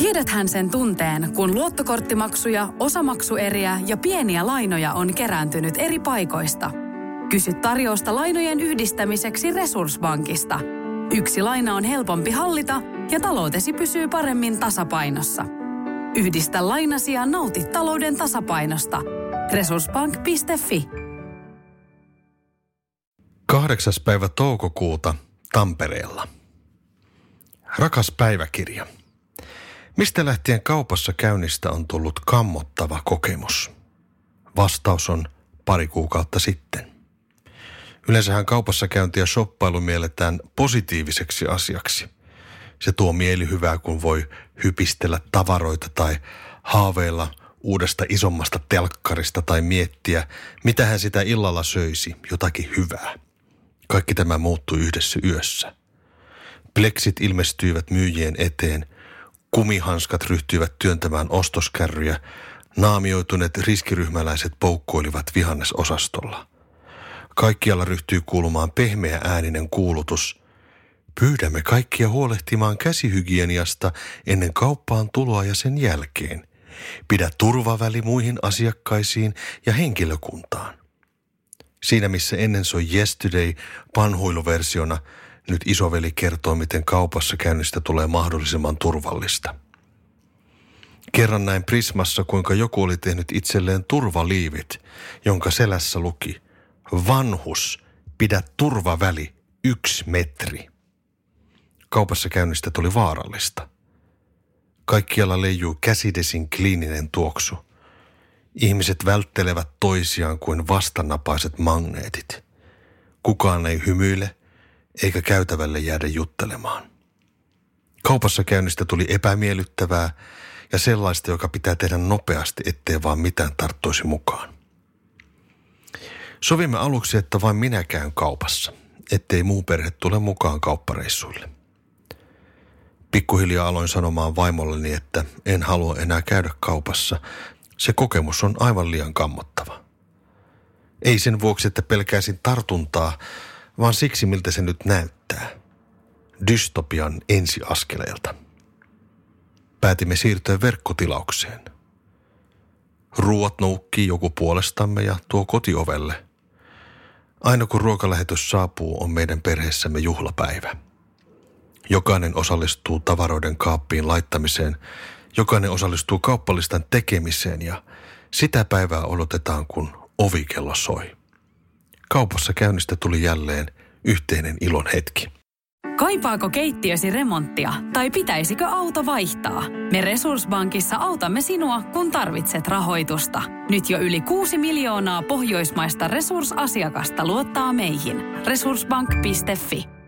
Tiedäthän sen tunteen, kun luottokorttimaksuja, osamaksueriä ja pieniä lainoja on kerääntynyt eri paikoista. Kysy tarjousta lainojen yhdistämiseksi Resurssbankista. Yksi laina on helpompi hallita ja taloutesi pysyy paremmin tasapainossa. Yhdistä lainasi ja nauti talouden tasapainosta. Resurssbank.fi 8. päivä toukokuuta Tampereella. Rakas päiväkirja. Mistä lähtien kaupassa käynnistä on tullut kammottava kokemus? Vastaus on pari kuukautta sitten. Yleensähän kaupassa käynti ja shoppailu mielletään positiiviseksi asiaksi. Se tuo mielihyvää, kun voi hypistellä tavaroita tai haaveilla uudesta isommasta telkkarista tai miettiä, mitä hän sitä illalla söisi, jotakin hyvää. Kaikki tämä muuttui yhdessä yössä. Pleksit ilmestyivät myyjien eteen – Kumihanskat ryhtyivät työntämään ostoskärryjä, naamioituneet riskiryhmäläiset poukkoilivat vihannesosastolla. Kaikkialla ryhtyi kuulumaan pehmeä ääninen kuulutus. Pyydämme kaikkia huolehtimaan käsihygieniasta ennen kauppaan tuloa ja sen jälkeen. Pidä turvaväli muihin asiakkaisiin ja henkilökuntaan. Siinä missä ennen soi Yesterday panhuiluversiona – nyt isoveli kertoo, miten kaupassa käynnistä tulee mahdollisimman turvallista. Kerran näin Prismassa, kuinka joku oli tehnyt itselleen turvaliivit, jonka selässä luki Vanhus, pidä turvaväli yksi metri. Kaupassa käynnistä tuli vaarallista. Kaikkialla leijuu käsidesin kliininen tuoksu. Ihmiset välttelevät toisiaan kuin vastanapaiset magneetit. Kukaan ei hymyile – eikä käytävälle jäädä juttelemaan. Kaupassa käynnistä tuli epämiellyttävää ja sellaista, joka pitää tehdä nopeasti, ettei vaan mitään tarttuisi mukaan. Sovimme aluksi, että vain minä käyn kaupassa, ettei muu perhe tule mukaan kauppareissuille. Pikkuhiljaa aloin sanomaan vaimolleni, että en halua enää käydä kaupassa. Se kokemus on aivan liian kammottava. Ei sen vuoksi, että pelkäisin tartuntaa, vaan siksi, miltä se nyt näyttää. Dystopian ensiaskeleelta. Päätimme siirtyä verkkotilaukseen. Ruot noukkii joku puolestamme ja tuo kotiovelle. Aina kun ruokalähetys saapuu, on meidän perheessämme juhlapäivä. Jokainen osallistuu tavaroiden kaappiin laittamiseen, jokainen osallistuu kauppalistan tekemiseen ja sitä päivää odotetaan, kun ovikello soi. Kaupassa käynnistä tuli jälleen yhteinen ilon hetki. Kaipaako keittiösi remonttia tai pitäisikö auto vaihtaa? Me Resurssbankissa autamme sinua, kun tarvitset rahoitusta. Nyt jo yli 6 miljoonaa pohjoismaista resursasiakasta luottaa meihin. Resurssbank.fi